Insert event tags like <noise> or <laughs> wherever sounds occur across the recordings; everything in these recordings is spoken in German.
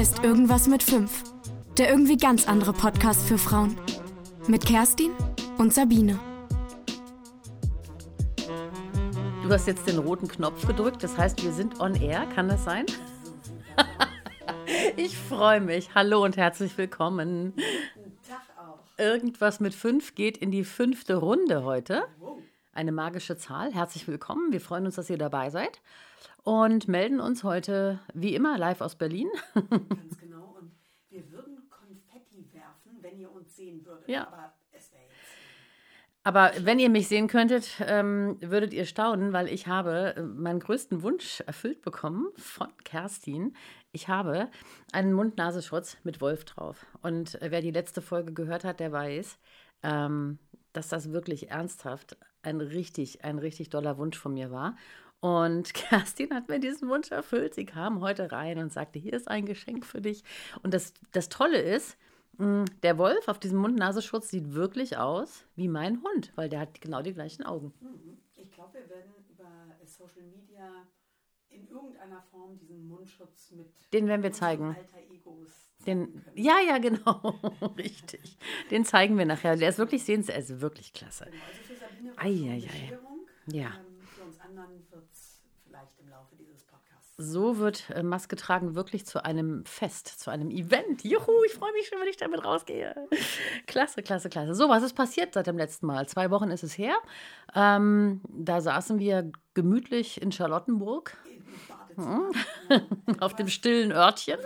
Hier ist Irgendwas mit 5. Der irgendwie ganz andere Podcast für Frauen. Mit Kerstin und Sabine. Du hast jetzt den roten Knopf gedrückt, das heißt, wir sind on air, kann das sein? <laughs> ich freue mich. Hallo und herzlich willkommen. Tag auch. Irgendwas mit 5 geht in die fünfte Runde heute. Eine magische Zahl. Herzlich willkommen. Wir freuen uns, dass ihr dabei seid und melden uns heute wie immer live aus Berlin. <laughs> Ganz genau. Und wir würden Konfetti werfen, wenn ihr uns sehen würdet. Ja. Aber es wäre jetzt. Aber wenn ihr mich sehen könntet, ähm, würdet ihr staunen, weil ich habe äh, meinen größten Wunsch erfüllt bekommen von Kerstin. Ich habe einen Mund-Nasenschutz mit Wolf drauf. Und äh, wer die letzte Folge gehört hat, der weiß, ähm, dass das wirklich ernsthaft ein richtig, ein richtig doller Wunsch von mir war. Und <laughs> Kerstin hat mir diesen Wunsch erfüllt. Sie kam heute rein und sagte, hier ist ein Geschenk für dich. Und das, das Tolle ist, mh, der Wolf auf diesem Mund-Nasenschutz sieht wirklich aus wie mein Hund, weil der hat genau die gleichen Augen. Mhm. Ich glaube, wir werden über Social Media in irgendeiner Form diesen Mundschutz mit Den werden wir zeigen. Alter Egos zeigen Den, ja, ja, genau. <laughs> Richtig. Den zeigen wir nachher. Der ist wirklich sehenswert. Er ist wirklich klasse. Genau, Also für Sabine. Bescherung. Ja. Ähm, für uns anderen wird es vielleicht im Laufe dieses Podcasts. So wird äh, Maske tragen wirklich zu einem Fest, zu einem Event. Juhu, ich freue mich schon, wenn ich damit rausgehe. Klasse, klasse, klasse. So, was ist passiert seit dem letzten Mal? Zwei Wochen ist es her. Ähm, da saßen wir gemütlich in Charlottenburg Hm? <laughs> Auf dem stillen Örtchen.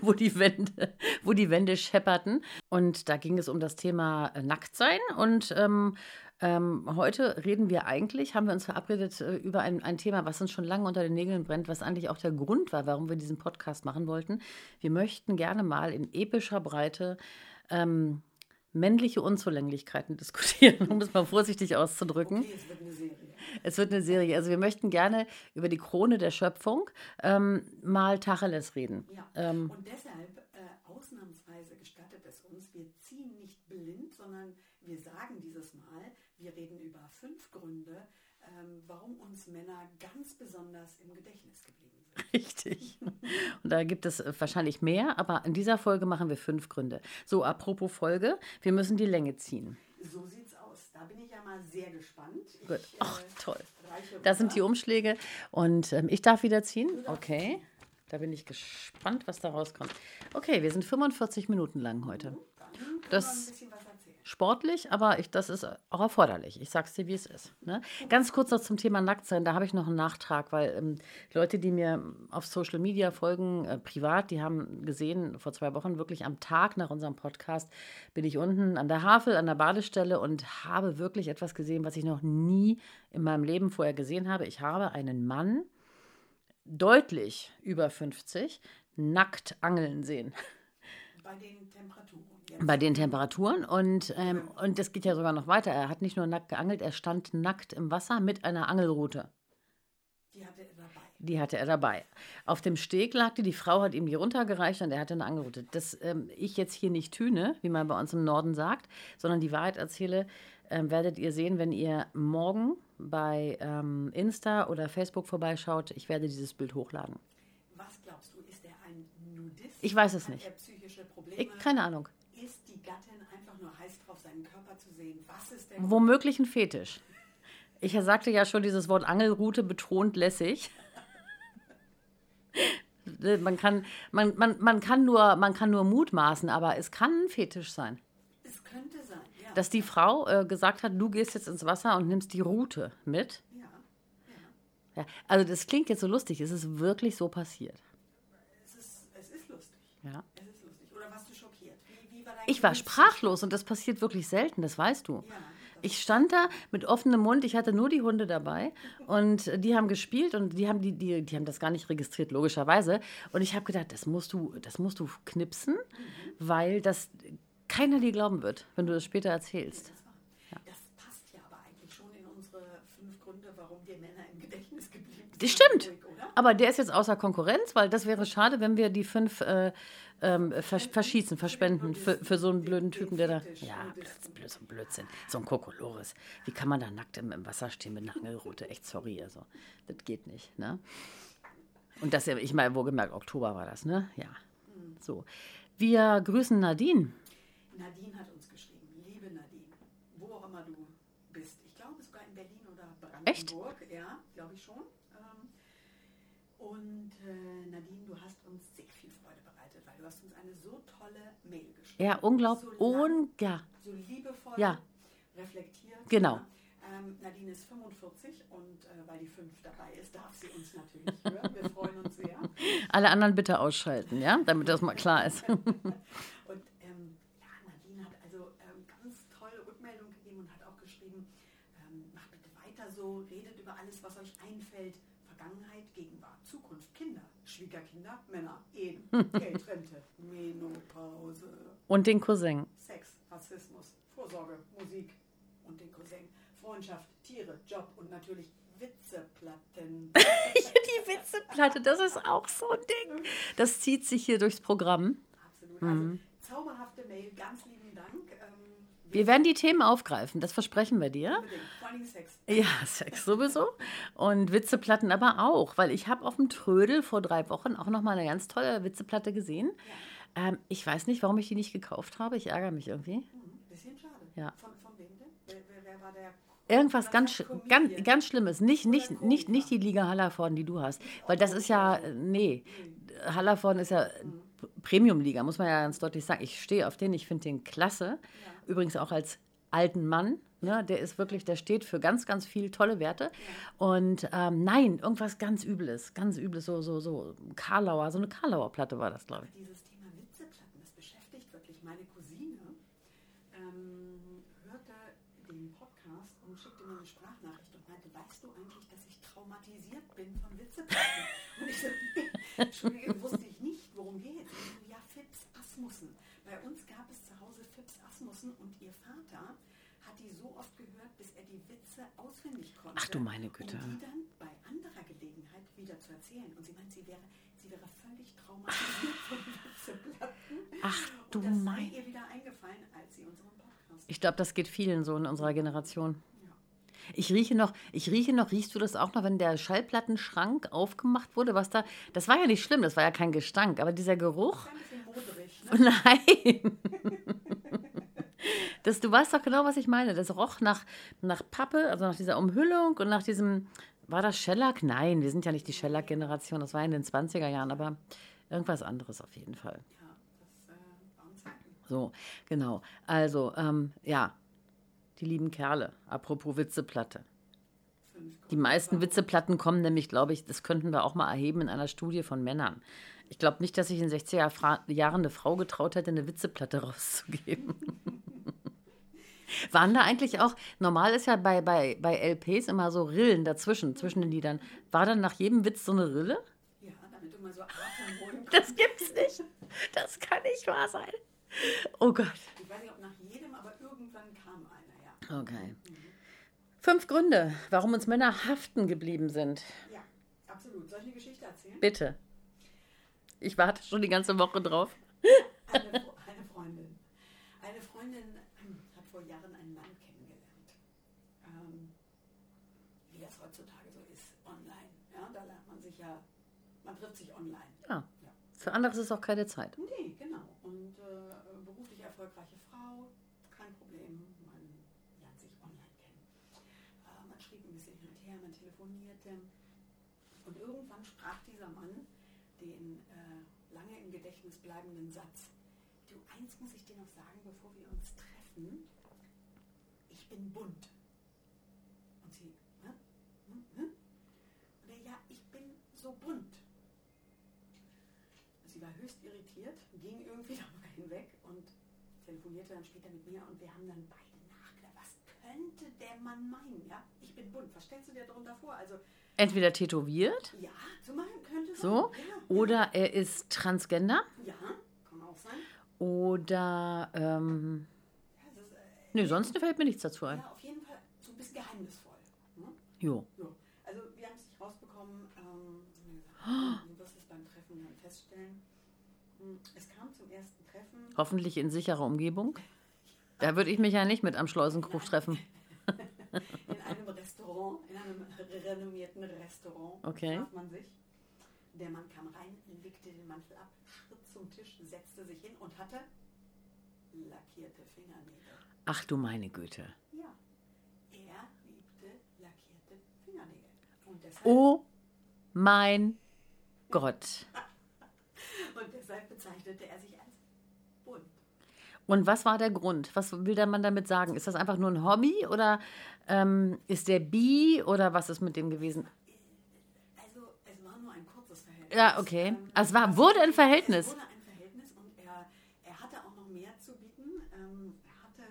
Wo die Wände, wo die Wände schepperten. Und da ging es um das Thema äh, Nacktsein. Und ähm, ähm, heute reden wir eigentlich, haben wir uns verabredet äh, über ein, ein Thema, was uns schon lange unter den Nägeln brennt, was eigentlich auch der Grund war, warum wir diesen Podcast machen wollten. Wir möchten gerne mal in epischer Breite ähm, männliche Unzulänglichkeiten <laughs> diskutieren, um es mal vorsichtig auszudrücken. Okay, es wird eine Serie. Es wird eine Serie. Also wir möchten gerne über die Krone der Schöpfung ähm, mal Tacheles reden. Ja. Ähm, Und deshalb, äh, ausnahmsweise gestattet es uns, wir ziehen nicht blind, sondern wir sagen dieses Mal, wir reden über fünf Gründe, ähm, warum uns Männer ganz besonders im Gedächtnis geblieben sind. <laughs> Richtig. Und da gibt es äh, wahrscheinlich mehr, aber in dieser Folge machen wir fünf Gründe. So, apropos Folge, wir müssen die Länge ziehen. So sieht's aus. Da bin ich ja mal sehr gespannt. Ich, Gut. Ach, äh, toll. reiche Da sind die. Umschläge und ähm, ich darf wieder ziehen. Okay. Da bin ich gespannt, was da rauskommt. Okay, wir sind 45 Minuten lang heute. Das- ein bisschen was erzählen. Sportlich, aber ich, das ist auch erforderlich. Ich sag's dir, wie es ist. Ne? Ganz kurz noch zum Thema Nacktsein, da habe ich noch einen Nachtrag, weil ähm, Leute, die mir auf Social Media folgen, äh, privat, die haben gesehen, vor zwei Wochen wirklich am Tag nach unserem Podcast bin ich unten an der Havel, an der Badestelle und habe wirklich etwas gesehen, was ich noch nie in meinem Leben vorher gesehen habe. Ich habe einen Mann, deutlich über 50, nackt angeln sehen Bei den Temperaturen. Bei den Temperaturen. Und, ähm, und das geht ja sogar noch weiter. Er hat nicht nur nackt geangelt, er stand nackt im Wasser mit einer Angelrute. Die hatte er dabei. Die hatte er dabei. Auf dem Steg lag die, die Frau hat ihm die runtergereicht und er hatte eine Angelrute. Das ähm, ich jetzt hier nicht tüne, wie man bei uns im Norden sagt, sondern die Wahrheit erzähle, ähm, werdet ihr sehen, wenn ihr morgen bei ähm, Insta oder Facebook vorbeischaut. Ich werde dieses Bild hochladen. Was glaubst du, ist er ein Nudist? Ich weiß es Hat nicht. er psychische Probleme? Ich, keine Ahnung. Gattin einfach nur heiß drauf, seinen Körper zu sehen? Was ist der Womöglich ein Fetisch. Ich sagte ja schon, dieses Wort Angelrute betont lässig. <laughs> Man kann, man, man, man, kann nur, man kann nur mutmaßen, aber es kann ein Fetisch sein. Es könnte sein, ja. Dass die Frau äh, gesagt hat, du gehst jetzt ins Wasser und nimmst die Rute mit. ja. Ja, also das klingt jetzt so lustig, es ist wirklich so passiert. Es, ist, es ist lustig. Ja. Es ist lustig. Oder warst du schockiert? Ich war sprachlos und das passiert wirklich selten, das weißt du. Ich stand da mit offenem Mund, ich hatte nur die Hunde dabei und die haben gespielt und die haben, die, die, die haben das gar nicht registriert, logischerweise. Und ich habe gedacht, das musst du, das musst du knipsen, weil das keiner dir glauben wird, wenn du das später erzählst. Das passt ja aber eigentlich schon in unsere fünf Gründe, warum wir Männer im Gedächtnis geblieben sind. Das stimmt. Aber der ist jetzt außer Konkurrenz, weil das wäre schade, wenn wir die fünf äh, ähm, vers verschießen, verspenden für, für so einen blöden Typen, der da. Ja, Blödsinn, Blödsinn, so ein Blödsinn. So ein Kokolores. Wie kann man da nackt im, im Wasser stehen mit einer Angelrute? Echt sorry, also. Das geht nicht, ne? Und das, ich meine, wohlgemerkt, Oktober war das, ne? Ja. So. Wir grüßen Nadine. Nadine hat uns geschrieben. Liebe Nadine, wo auch immer du bist. Ich glaube sogar in Berlin oder Brandenburg. Echt? Ja, glaube ich schon. Ähm, Und äh, Nadine, du hast uns sehr viel Freude bereitet, weil du hast uns eine so tolle Mail geschrieben. Ja, unglaublich. So lang, ja. so liebevoll Ja. reflektiert. Genau. Ja. Ähm, Nadine ist 45 und äh, weil die 5 dabei ist, darf sie uns natürlich hören. Wir freuen uns sehr. Alle anderen bitte ausschalten, ja? Damit das mal klar ist. <laughs> Und ähm, ja, Nadine hat also ähm, ganz tolle Rückmeldung gegeben und hat auch geschrieben, ähm, macht bitte weiter so, redet über alles, was euch einfällt. Vergangenheit, Gegenwart, Zukunft, Kinder, Schwiegerkinder, Männer, Ehen, <laughs> Geld, Rente, Menopause, Und den Cousin. Sex, Rassismus, Vorsorge, Musik und den Cousin, Freundschaft, Tiere, Job und natürlich Witzeplatten. <laughs> Die Witzeplatte, das ist auch so ein Ding. Das zieht sich hier durchs Programm. Absolut. Also zauberhafte Mail, ganz. Ähm, Wir werden die Themen aufgreifen, das versprechen wir dir. unbedingt. Vor allem Sex. Ja, Sex sowieso. Und Witzeplatten aber auch, weil ich habe auf dem Trödel vor drei Wochen auch nochmal eine ganz tolle Witzeplatte gesehen. Ähm, ich weiß nicht, warum ich die nicht gekauft habe. Ich ärgere mich irgendwie. Mhm, bisschen schade. Ja. Von, von wem denn? Wer, wer, war der? Irgendwas Was ganz, ganz, ganz Schlimmes. Nicht, nicht, nicht, nicht die Liga Hallervorden, die du hast. Weil das ist ja, äh, nee, Hallervorden ist ja Premium-Liga, muss man ja ganz deutlich sagen. Ich stehe auf den, ich finde den klasse. Übrigens auch als alten Mann. Ne, der ist wirklich, der steht für ganz, ganz viel tolle Werte. Und ähm, nein, irgendwas ganz Übles, ganz Übles, so, so, so Karlauer, so eine Karlauer Platte war das, glaube ich. Dieses Thema Witzeplatten, das beschäftigt wirklich meine Cousine. Ähm, hörte den Podcast und schickte mir eine Sprachnachricht und meinte, weißt du eigentlich, dass ich traumatisiert bin von Witzeplatten? <laughs> und ich so, nee, <laughs> Entschuldige, wusste ich nicht, worum geht's. Und ich so, ja, Fips Asmussen. Bei uns gab es zu Hause Fips Asmussen und ihr Vater hat die so oft gehört, bis er die Witze auswendig konnte. Ach du meine Güte. Um die dann bei anderer Gelegenheit wieder zu erzählen. Und sie meint, sie wäre, sie wäre völlig traumatisiert <laughs> von Witzeplatten. Ach du und das mein- sei ihr wieder eingefallen, als sie unseren Podcast Ich glaube, das geht vielen so in unserer Generation. Ja. Ich rieche noch, ich rieche noch, riechst du das auch noch, wenn der Schallplattenschrank aufgemacht wurde, was da, das war ja nicht schlimm, das war ja kein Gestank, aber dieser Geruch, Ist ein bisschen modrig, ne? <laughs> nein. <laughs> Das, du weißt doch genau, was ich meine. Das roch nach, nach Pappe, also nach dieser Umhüllung und nach diesem, war das Shellac? Nein, wir sind ja nicht die Shellac-Generation, das war in den 20er Jahren, aber irgendwas anderes auf jeden Fall. Ja, das äh, waren Zeiten. So, genau. Also, ähm, ja, die lieben Kerle, apropos Witzeplatte. Die meisten Witzeplatten kommen nämlich, glaube ich, das könnten wir auch mal erheben in einer Studie von Männern. Ich glaube nicht, dass sich in 60er Fra Jahren eine Frau getraut hätte, eine Witzeplatte rauszugeben. <laughs> Waren da eigentlich auch, normal ist ja bei, bei, bei LPs immer so Rillen dazwischen, zwischen den Liedern. War dann nach jedem Witz so eine Rille? Ja, damit du mal so Atem holen <laughs> kannst. Das gibt's nicht. Das kann nicht wahr sein. Oh Gott. Ich weiß nicht, ob nach jedem, aber irgendwann kam einer, ja. Okay. Fünf Gründe, warum uns Männer haften geblieben sind. Ja, absolut. Soll ich eine Geschichte erzählen? Bitte. Ich warte schon die ganze Woche drauf. Eine, Fro- eine Freundin. Eine Freundin hm, hat vor Jahren einen Mann kennengelernt. Ähm, wie das heutzutage so ist, online. Ja, da lernt man sich ja, man trifft sich online. Ja. Für anderes ist auch keine Zeit. Nee, genau. Und äh, beruflich erfolgreiche Frau, kein Problem. Man lernt sich online kennen. Äh, man schrieb ein bisschen hin und her, man telefonierte. Und irgendwann sprach dieser Mann den äh, lange im Gedächtnis bleibenden Satz. Du, eins muss ich dir noch sagen, bevor wir uns treffen. Ich bin bunt. Und sie, hä? Hm, hm? Und er, ja, ich bin so bunt. Sie war höchst irritiert, ging irgendwie <laughs> darüber hinweg und telefonierte dann später mit mir und wir haben dann beide nachgedacht, was könnte der Mann meinen? Ja, ich bin bunt. Was stellst du dir darunter vor? Also, Entweder tätowiert, ja, zum Beispiel könnte so, sein. Ja, oder er ist Transgender, ja, kann auch sein. oder, ähm, Ja, ist, äh, nee, sonst fällt mir nichts dazu ein. ja, auf jeden Fall so ein bisschen geheimnisvoll. Ne? Jo. So. Also wir haben es nicht rausbekommen. Ähm, wie gesagt, du wirst es beim Treffen dann feststellen. Hm, Es kam zum ersten Treffen. Hoffentlich in sicherer Umgebung. Da würde ich mich ja nicht mit am Schleusenkrug treffen. <laughs> in einem Restaurant, in einem renommierten Restaurant Okay. traf man sich. Der Mann kam rein, legte den Mantel ab, schritt zum Tisch, setzte sich hin und hatte lackierte Fingernägel. Ach du meine Güte. Ja, er liebte lackierte Fingernägel. Oh mein Gott. und deshalb bezeichnete er sich als bunt. Und was war der Grund? Was will der Mann damit sagen? Ist das einfach nur ein Hobby oder ähm, ist der bi oder was ist mit dem gewesen? Also, es war nur ein kurzes Verhältnis. Ja, okay. Ähm, Also es war, wurde ein Verhältnis. Es wurde ein Verhältnis und er, er hatte auch noch mehr zu bieten. Ähm, er hatte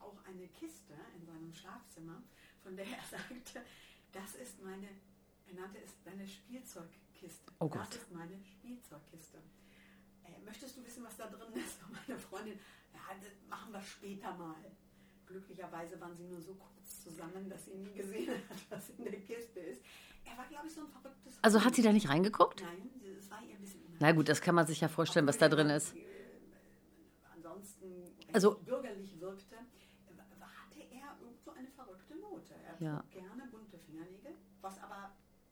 auch eine Kiste in seinem Schlafzimmer, von der er <laughs> sagte, das ist meine, er nannte es seine Spielzeugkiste. Oh Gott. Das ist meine Spielzeugkiste. Äh, möchtest du wissen, was da drin ist? Und <laughs> meine Freundin, ja, das machen wir später mal. Glücklicherweise waren sie nur so kurz zusammen, dass sie nie gesehen <laughs> hat, was in der Kiste ist. Er war, glaube ich, so ein verrücktes Also hat sie da nicht reingeguckt? Nein, es war ihr ein bisschen Na gut, das kann man sich ja vorstellen, was da drin ist. Ansonsten recht Also- bürgerlich wirkte, hatte er irgend so eine verrückte Note. Er Ja. gerne bunte Fingernägel, was aber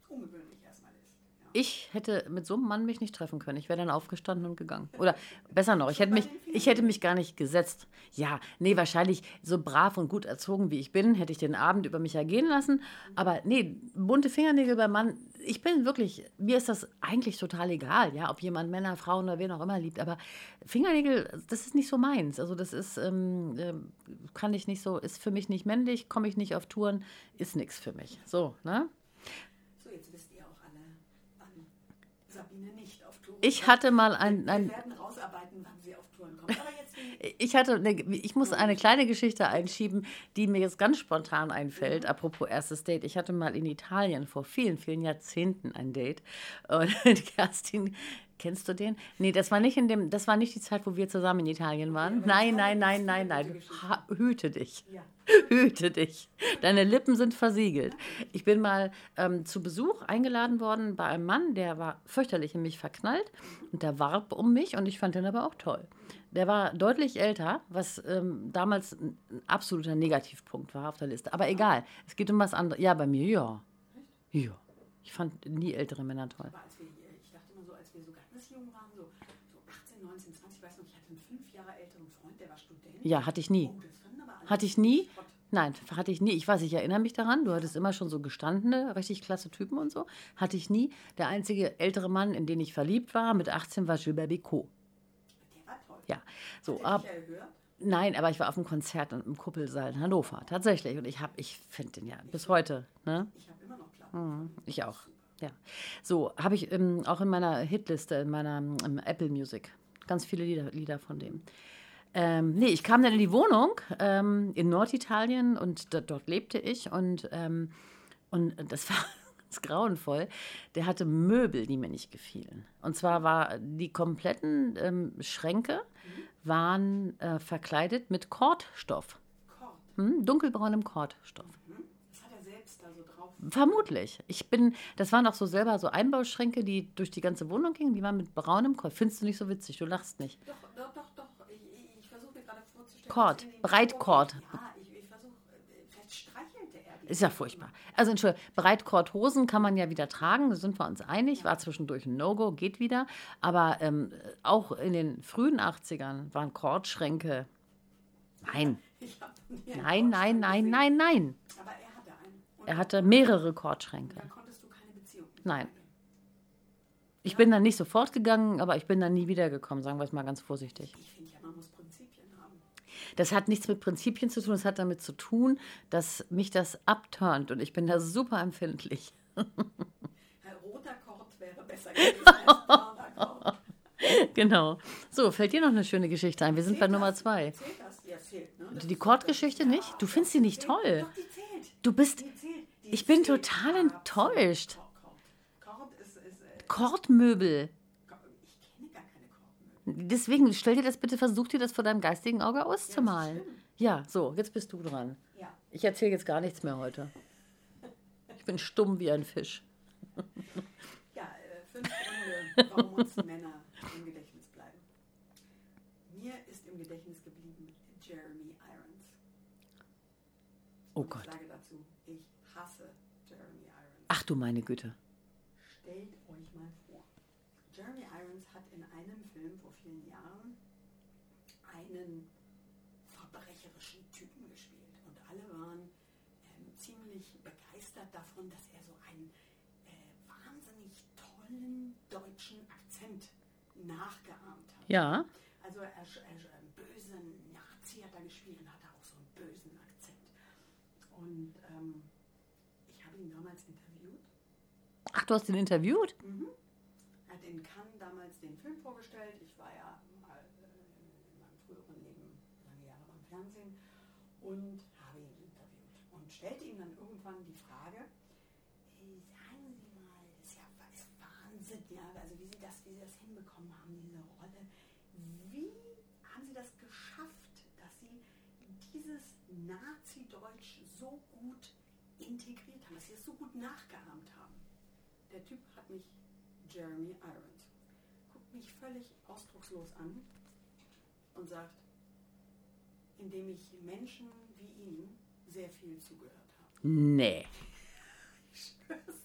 ungewöhnlich. Ich hätte mit so einem Mann mich nicht treffen können. Ich wäre dann aufgestanden und gegangen. Oder besser noch, ich hätte mich, ich hätte mich gar nicht gesetzt. Ja, nee, wahrscheinlich so brav und gut erzogen wie ich bin, hätte ich den Abend über mich ergehen lassen. Aber nee, bunte Fingernägel beim Mann, ich bin wirklich, mir ist das eigentlich total egal, ja, ob jemand Männer, Frauen oder wen auch immer liebt. Aber Fingernägel, das ist nicht so meins. Also das ist, ähm, ähm, kann ich nicht so, ist für mich nicht männlich, komme ich nicht auf Touren, ist nichts für mich. So, ne? So, jetzt wisst ihr auch alle, wann Sabine nicht auf Touren Ich hatte mal ein, ein Ich hatte, eine, ich muss eine kleine Geschichte einschieben, die mir jetzt ganz spontan einfällt. Apropos erstes Date. Ich hatte mal in Italien vor vielen, vielen Jahrzehnten ein Date. <laughs> Und Kerstin, kennst du den? Nee, das war nicht in dem, das war nicht die Zeit, wo wir zusammen in Italien waren. Nein, nein, nein, nein, nein. Hüte dich. <laughs> Hüte dich. Deine Lippen sind versiegelt. Ich bin mal ähm, zu Besuch eingeladen worden bei einem Mann, der war fürchterlich in mich verknallt und der warb um mich und ich fand den aber auch toll. Der war deutlich älter, was ähm, damals ein, absoluter Negativpunkt war auf der Liste. Aber egal, es geht um was anderes. Ja, bei mir ja. Ja. Ich fand nie ältere Männer toll. Aber als wir, ich dachte immer so, als wir so ganz jung waren, so, so 18, 19, 20, ich weiß noch, ich hatte einen fünf Jahre älteren Freund, der war Student. Ja, hatte ich nie. Oh, das fanden aber alle Hatte ich nie? Schrott. Nein, hatte ich nie. Ich weiß, ich erinnere mich daran. Du hattest immer schon so gestandene, richtig klasse Typen und so. Hatte ich nie. Der einzige ältere Mann, in den ich verliebt war, mit 18, war Gilbert Bicot. Ja, so. Ab, nein, aber ich war auf einem Konzert im Kuppelsaal in Hannover, tatsächlich. Und ich habe, ich finde den ja bis heute. Ne? Ich habe immer noch Platten. Ich auch. Ja. So, habe ich ähm, auch in meiner Hitliste, in meiner ähm, Apple Music, ganz viele Lieder, Lieder von dem. Ähm, nee, ich kam dann in die Wohnung ähm, in Norditalien und dort lebte ich und, ähm, und das war ganz grauenvoll. Der hatte Möbel, die mir nicht gefielen. Und zwar war die kompletten ähm, Schränke waren äh, verkleidet mit Kordstoff, Kord. hm? dunkelbraunem Kordstoff. Das hat er selbst da so drauf. Vermutlich. Ich bin, das waren auch so selber so Einbauschränke, die durch die ganze Wohnung gingen. Die waren mit braunem Kord. Findest du nicht so witzig? Du lachst nicht. Doch, doch, doch, doch. Ich, ich, versuche mir gerade vorzustellen. Kord, Breitkord. Ja, ich, ich versuche, äh, vielleicht streichelte er die. Ist ja furchtbar. Also Entschuldigung, Breitkordhosen kann man ja wieder tragen, da sind wir uns einig. War zwischendurch ein No-Go, geht wieder. Aber ähm, auch in den frühen 80ern waren Kordschränke. Nein, nein, nein, nein, nein, nein. Aber er hatte einen. Er hatte mehrere Kordschränke. da konntest du keine Beziehung. Nein. Ich bin dann nicht sofort gegangen, aber ich bin dann nie wiedergekommen, sagen wir es mal ganz vorsichtig. Ich finde ja, man muss Prinzipien haben. Das hat nichts mit Prinzipien zu tun, das hat damit zu tun, dass mich das abturnt und ich bin da super empfindlich. Ein roter Kord wäre besser gewesen als brauner Kord. <laughs> genau. So, fällt dir noch eine schöne Geschichte ein? Wir sind bei Zählt Nummer das? zwei. Zählt das? Ja, zählt, ne? Die Kordgeschichte nicht? Du findest sie nicht toll. Doch, die zählt. Du bist. Die zählt. Die Ich bin total enttäuscht. Kordmöbel. ich kenne gar keine Kordmöbel. Deswegen stell dir das bitte, versuch dir das vor deinem geistigen Auge auszumalen. stimmt. Ja, so, jetzt bist du dran. Ja. Ich erzähle jetzt gar nichts mehr heute. Ich bin stumm wie ein Fisch. <laughs> Ja, äh, fünf Gründe, warum uns <laughs> Männer im Gedächtnis bleiben. Mir ist im Gedächtnis geblieben Jeremy Irons. Oh Gott. Ich sage dazu, ich hasse Jeremy Irons. Ach du meine Güte. Stellt euch mal vor. Jeremy Irons hat in einem Film vor vielen Jahren einen verbrecherischen Typen gespielt. Und alle waren ähm, ziemlich begeistert davon, dass er so einen äh, wahnsinnig tollen deutschen Akzent nachgeahmt hat. Ja. Also er, er, einen bösen Nazi hat er gespielt und hatte auch so einen bösen Akzent. Und ähm, ich habe ihn damals interviewt. Ach, du hast ihn interviewt? Mhm. Er hat in Cannes damals den Film vorgestellt. Ich war ja mal äh, in meinem früheren Leben lange Jahre beim Fernsehen und habe ihn interviewt und stellte ihm dann irgendwann die Frage, "Hey, sagen Sie mal, das ist ja das Wahnsinn, ja, also wie Sie das, wie Sie das hinbekommen haben, diese Rolle. Wie haben Sie das geschafft, dass Sie dieses Nazi-Deutsch so gut integriert haben, dass Sie es so gut nachgeahmt haben? Der Typ hat mich, Jeremy Irons, mich völlig ausdruckslos an und sagt, indem ich Menschen wie ihm sehr viel zugehört habe. Nee. <laughs>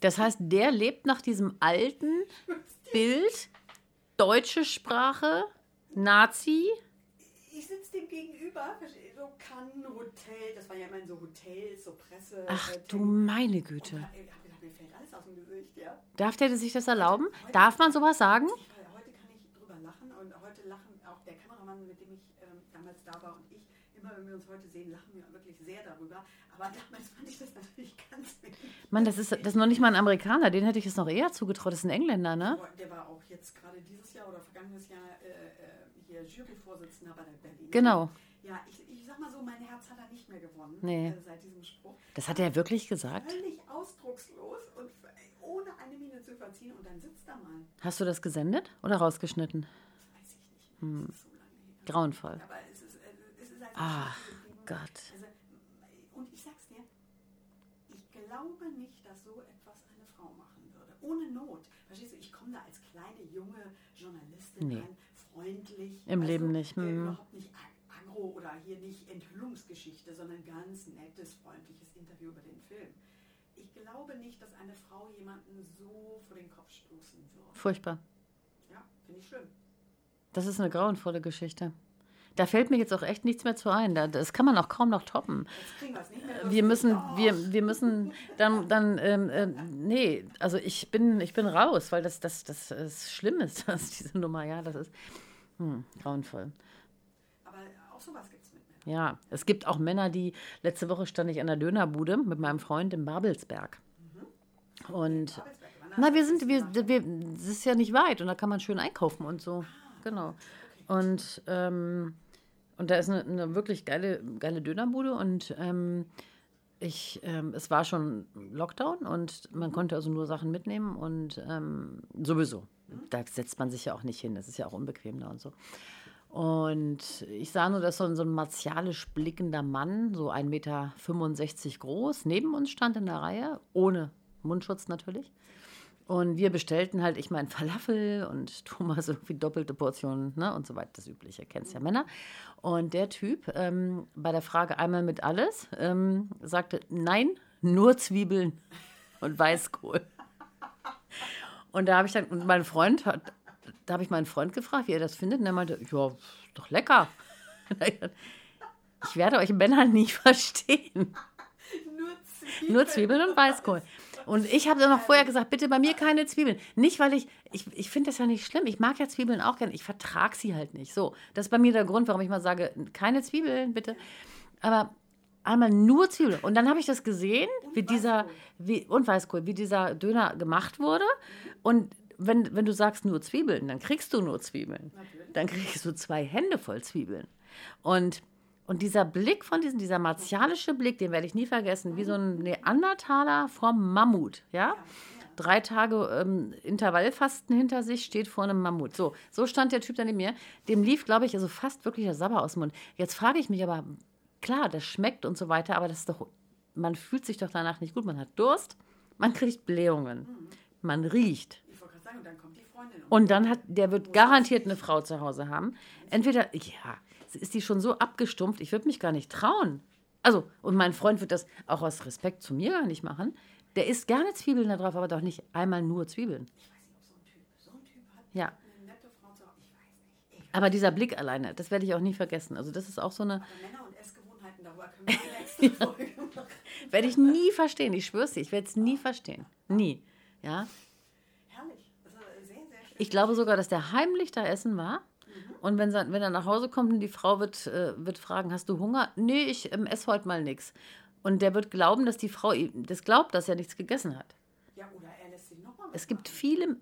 Das heißt, der lebt nach diesem alten Bild, deutsche Sprache, Nazi. Ich sitze dem gegenüber, so Cannes, Hotel, das war ja immer so Hotels, so Presse. Ach äh, du meine Und Güte. ich hab gedacht, mir fällt alles aus dem Gesicht, ja. Darf der sich das erlauben? Darf man sowas sagen? Ich, weil heute kann ich drüber lachen und heute lachen auch der Kameramann, mit dem ich ähm, damals da war und ich, immer wenn wir uns heute sehen, lachen wir wirklich sehr darüber. Aber damals fand ich das natürlich ganz Mann, das ist, das ist noch nicht mal ein Amerikaner, den hätte ich es noch eher zugetraut. Das ist ein Engländer, ne? Der war auch jetzt gerade dieses Jahr oder vergangenes Jahr äh, äh, hier Juryvorsitzender bei der Berlin. Genau. Ja, ich, ich sag mal so, mein Herz hat er nicht mehr gewonnen Nee. äh, seit diesem Spruch. Das hat er wirklich gesagt. Völlig ausdruckslos und ohne eine Miene zu verziehen und dann sitzt er mal. Hast du das gesendet oder rausgeschnitten? Das ist so lange her. Grauenvoll. Aber es ist, es ist einfach Ach. Gott. Also, und ich sag's dir, ich glaube nicht, dass so etwas eine Frau machen würde. Ohne Not. Verstehst du, ich komme da als kleine, junge Journalistin Nee. rein, freundlich. Im weißt Leben nicht, äh, hm. Überhaupt nicht ag- aggro oder hier nicht Enthüllungsgeschichte, sondern ganz nettes, freundliches Interview über den Film. Ich glaube nicht, dass eine Frau jemanden so vor den Kopf stoßen würde. Furchtbar. Ja, finde ich schlimm. Das ist eine grauenvolle Geschichte. Da fällt mir jetzt auch echt nichts mehr zu ein. Da- Das kann man auch kaum noch toppen. Wir müssen, wir, wir müssen dann, dann ähm, äh, nee, also ich bin, ich bin raus, weil das, das, das ist schlimm ist, <laughs> dass diese Nummer, ja, das ist hm, grauenvoll. Aber auch sowas gibt es mit Männern. Ja, es gibt auch Männer, die, letzte Woche stand ich an der Dönerbude mit meinem Freund im Babelsberg. Und, Babelsberg, na, wir sind, das wir, wir, es ist ja nicht weit und da kann man schön einkaufen und so. Genau. Und, ähm, und da ist eine, eine wirklich geile, geile Dönerbude und ähm, ich, ähm, es war schon Lockdown und man konnte also nur Sachen mitnehmen und ähm, sowieso. Da setzt man sich ja auch nicht hin, das ist ja auch unbequem da und so. Und ich sah nur, dass so ein, so ein martialisch blickender Mann, so 1,65 Meter groß, neben uns stand in der Reihe, ohne Mundschutz natürlich. Und wir bestellten halt, ich meine, Falafel und <laughs> Thomas irgendwie doppelte Portionen ne, und so weiter, das Übliche, kennst ja Männer. Und der Typ ähm, bei der Frage einmal mit alles ähm, sagte, nein, nur Zwiebeln <laughs> und Weißkohl. Und da habe ich dann, und mein Freund hat, da habe ich meinen Freund gefragt, wie er das findet. Und er meinte, ja, doch lecker. <laughs> Ich werde euch Männer nie verstehen. Nur Zwiebeln. Nur Zwiebeln und Weißkohl. Und ich habe dann noch vorher gesagt, bitte bei mir keine Zwiebeln. Nicht, weil ich, ich, ich finde das ja nicht schlimm. Ich mag ja Zwiebeln auch gerne. Ich vertrage sie halt nicht. So, das ist bei mir der Grund, warum ich mal sage, keine Zwiebeln, bitte. Aber einmal nur Zwiebeln. Und dann habe ich das gesehen, wie dieser, wie, und Weißkohl, wie dieser Döner gemacht wurde. Und wenn, wenn du sagst nur Zwiebeln, dann kriegst du nur Zwiebeln. Dann kriegst du zwei Hände voll Zwiebeln. Und, und dieser Blick von diesem, dieser martialische Blick, den werde ich nie vergessen, wie so ein Neandertaler vom Mammut, ja? Drei Tage ähm, Intervallfasten hinter sich, steht vor einem Mammut. So, so stand der Typ dann neben mir. Dem lief, glaube ich, also fast wirklich der Sabber aus dem Mund. Jetzt frage ich mich aber, klar, das schmeckt und so weiter, aber das ist doch, man fühlt sich doch danach nicht gut. Man hat Durst, man kriegt Blähungen, man riecht. Ich wollte gerade sagen, und dann kommt die Freundin. Und dann hat, der wird garantiert eine Frau zu Hause haben. Entweder, ja, ist die schon so abgestumpft, ich würde mich gar nicht trauen. Also, und mein Freund wird das auch aus Respekt zu mir gar nicht machen. Der isst gerne Zwiebeln da drauf, aber doch nicht einmal nur Zwiebeln. ich weiß nicht, ob so ein Typ, so ein Typ hat Ja. eine nette Frau zu. Ich weiß nicht. Ich Aber dieser Blick alleine, das werde ich auch nie vergessen. Also das ist auch so eine, Aber Männer und Essgewohnheiten, darüber können wir eine extra <laughs> Folge machen. werde ich nie verstehen. Ich schwör's dir, ich werde es nie verstehen. Nie. Ja. Herrlich. Also sehr, sehr schön. Ich glaube sogar, dass der heimlich da essen war. Und wenn, wenn er nach Hause kommt und die Frau wird, äh, wird fragen, hast du Hunger? Nee, ich ähm, esse heute mal nichts. Und der wird glauben, dass die Frau ihm das glaubt, dass er nichts gegessen hat. ja, oder er lässt sich nochmal Es gibt viele,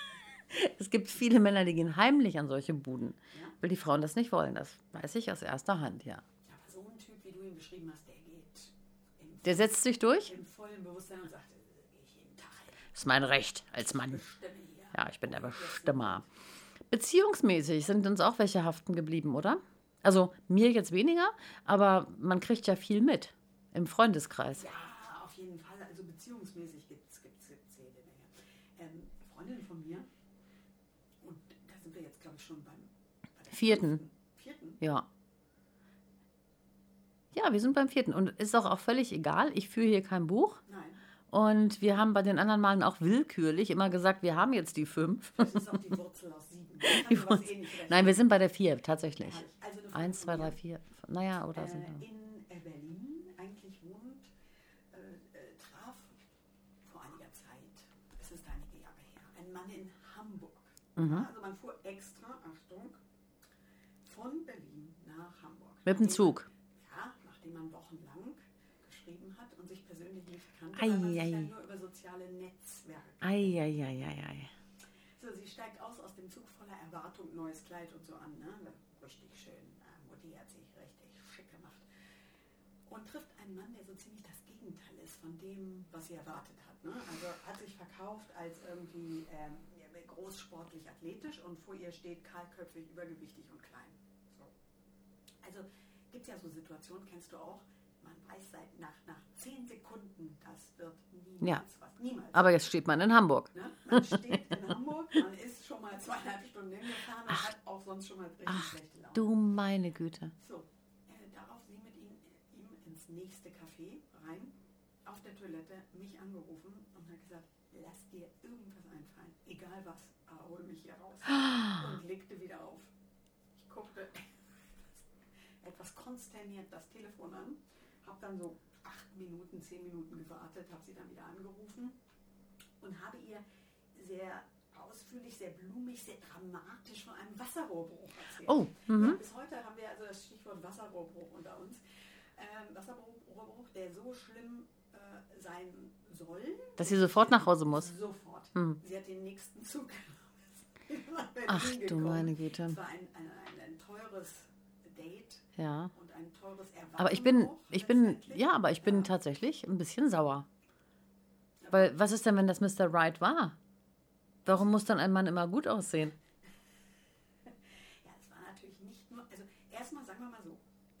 <laughs> es gibt viele Männer, die gehen heimlich an solche Buden, weil die Frauen das nicht wollen. Das weiß ich aus erster Hand, ja. Aber so ein Typ, wie du ihn beschrieben hast, der geht im, Der setzt sich durch. im vollen Bewusstsein und sagt, äh, Das ist mein Recht als Mann. Ja, ich bin der Bestimmer. Beziehungsmäßig sind uns auch welche haften geblieben, oder? Also mir jetzt weniger, aber man kriegt ja viel mit im Freundeskreis. Ja, auf jeden Fall. Also beziehungsmäßig gibt es gibt's, gibt's jede Menge. Ähm, Freundin von mir, und da sind wir jetzt, glaube ich, schon beim bei Vierten. Vierten? Ja. Ja, wir sind beim vierten. Und ist auch, auch völlig egal. Ich führe hier kein Buch. Nein. Und wir haben bei den anderen Malen auch willkürlich immer gesagt, wir haben jetzt die fünf. Das ist auch die Wurzel aus rechnen. Nein, wir sind bei der vier, tatsächlich. Herrlich. Also Eins, zwei, drei, vier. Naja, oder mir, sind äh, wir. in äh, Berlin eigentlich wohnt, äh, äh, traf vor einiger Zeit, es ist einige Jahre her, ein Mann in Hamburg. Mhm. Also man fuhr extra, Achtung, von Berlin nach Hamburg. Mit dem Zug. Ja, nachdem man wochenlang geschrieben hat und sich persönlich nicht kannte, Ei, man sich ei. ja nur über soziale Netzwerke. Eieieiei. So, sie steigt aus aus dem Zug voller Erwartung, neues Kleid und so an, ne? Richtig schön. Äh, Mutti hat sich richtig schick gemacht. Und trifft einen Mann, der so ziemlich das Gegenteil ist von dem, was sie erwartet hat. Ne? Also hat sich verkauft als irgendwie ähm, großsportlich athletisch und vor ihr steht kahlköpfig, übergewichtig und klein. So. Also gibt es ja so Situationen, kennst du auch, man weiß seit nach, nach zehn Sekunden, das wird niemals Ja. was. Niemals. Aber jetzt steht man in Hamburg. Ne? Man steht in Hamburg, man ist schon mal zweieinhalb Stunden hingefahren und hat auch sonst schon mal richtig Ach, schlechte Laune. du meine Güte. So, äh, darauf sie mit ihm, ihm ins nächste Café rein, auf der Toilette mich angerufen und hat gesagt, lass dir irgendwas einfallen, egal was, aber hol mich hier raus. <gasps> Und legte wieder auf. Ich guckte <laughs> etwas konsterniert das Telefon an, habe dann so acht Minuten, zehn Minuten gewartet, habe sie dann wieder angerufen und habe ihr sehr ausführlich, sehr blumig, sehr dramatisch von einem Wasserrohrbruch erzählt. Oh, mhm. ja, bis heute haben wir also das Stichwort Wasserrohrbruch unter uns. Ähm, Wasserrohrbruch, der so schlimm äh, sein soll. Dass sie sofort nach Hause muss. Sofort. Mhm. Sie hat den nächsten Zug. <laughs> Ach du meine Güte. Es war ein, ein, ein, ein teures Date Ja. und ein teures Aber ich bin, ich bin, ja, aber ich bin Ja. tatsächlich ein bisschen sauer. Weil, was ist denn, wenn das Mr. Right war? Warum muss dann ein Mann immer gut aussehen? <laughs> Ja, es war natürlich nicht nur, also erstmal sagen wir mal so,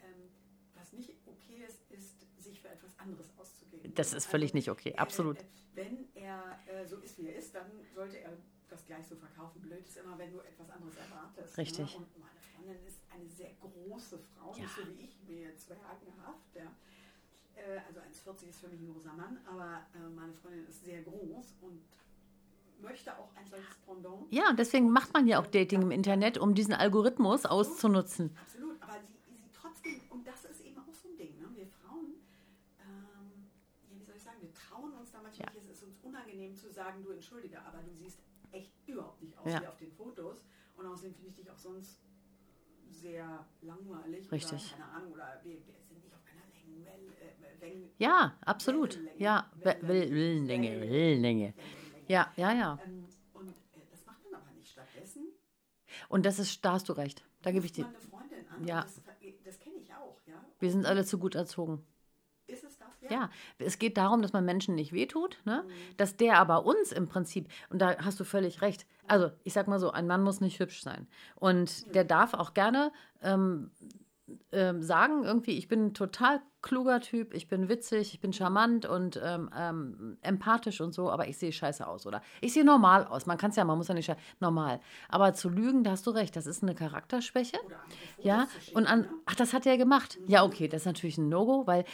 ähm, was nicht okay ist, ist, sich für etwas anderes auszugeben. Das ist völlig nicht okay, absolut. Äh, wenn er äh, so ist, wie er ist, dann sollte er gleich so verkaufen. Blöd ist immer, wenn du etwas anderes erwartest. Richtig. Ne? Und meine Freundin ist eine sehr große Frau, Ja. nicht so wie ich, mir zwergenhaft. Ja. Äh, also 1,40 ist für mich ein großer Mann, aber äh, meine Freundin ist sehr groß und möchte auch ein solches Pendant. Ja, und deswegen macht man ja auch Dating im Internet, um diesen Algorithmus auszunutzen. Absolut, aber sie, sie trotzdem, und das ist eben auch so ein Ding, ne? wir Frauen, ähm, ja, wie soll ich sagen, wir trauen uns da manchmal Ja. es ist uns unangenehm zu sagen, du entschuldige, aber du siehst echt überhaupt nicht aus Ja. wie auf den Fotos und außerdem finde ich dich auch sonst sehr langweilig Richtig. oder keine Ahnung, oder wir, wir sind nicht auf einer Längenwelle. Äh, Ja, absolut. Wellenlänge. Ja, We- Will- Wellenlänge, Wellenlänge. Wellenlänge. Ja, ja, ja. Ähm, und äh, das macht man aber nicht. Stattdessen Und das ist, da hast du recht. Da gebe ich dir. eine Freundin an, Ja. das, das kenne ich auch, ja. Wir sind alle zu gut erzogen. Ja, es geht darum, dass man Menschen nicht wehtut, ne? Mhm. dass der aber uns im Prinzip, und da hast du völlig recht, also ich sag mal so, ein Mann muss nicht hübsch sein. Und der darf auch gerne ähm, ähm, sagen, irgendwie, ich bin total kluger Typ, ich bin witzig, ich bin charmant und ähm, ähm, empathisch und so, aber ich sehe scheiße aus, oder? Ich sehe normal aus. Man kann es ja, man muss ja nicht normal. Aber zu lügen, da hast du recht, das ist eine Charakterschwäche. Ja, und an, ach, das hat er gemacht. Ja, okay, das ist natürlich ein No-Go, weil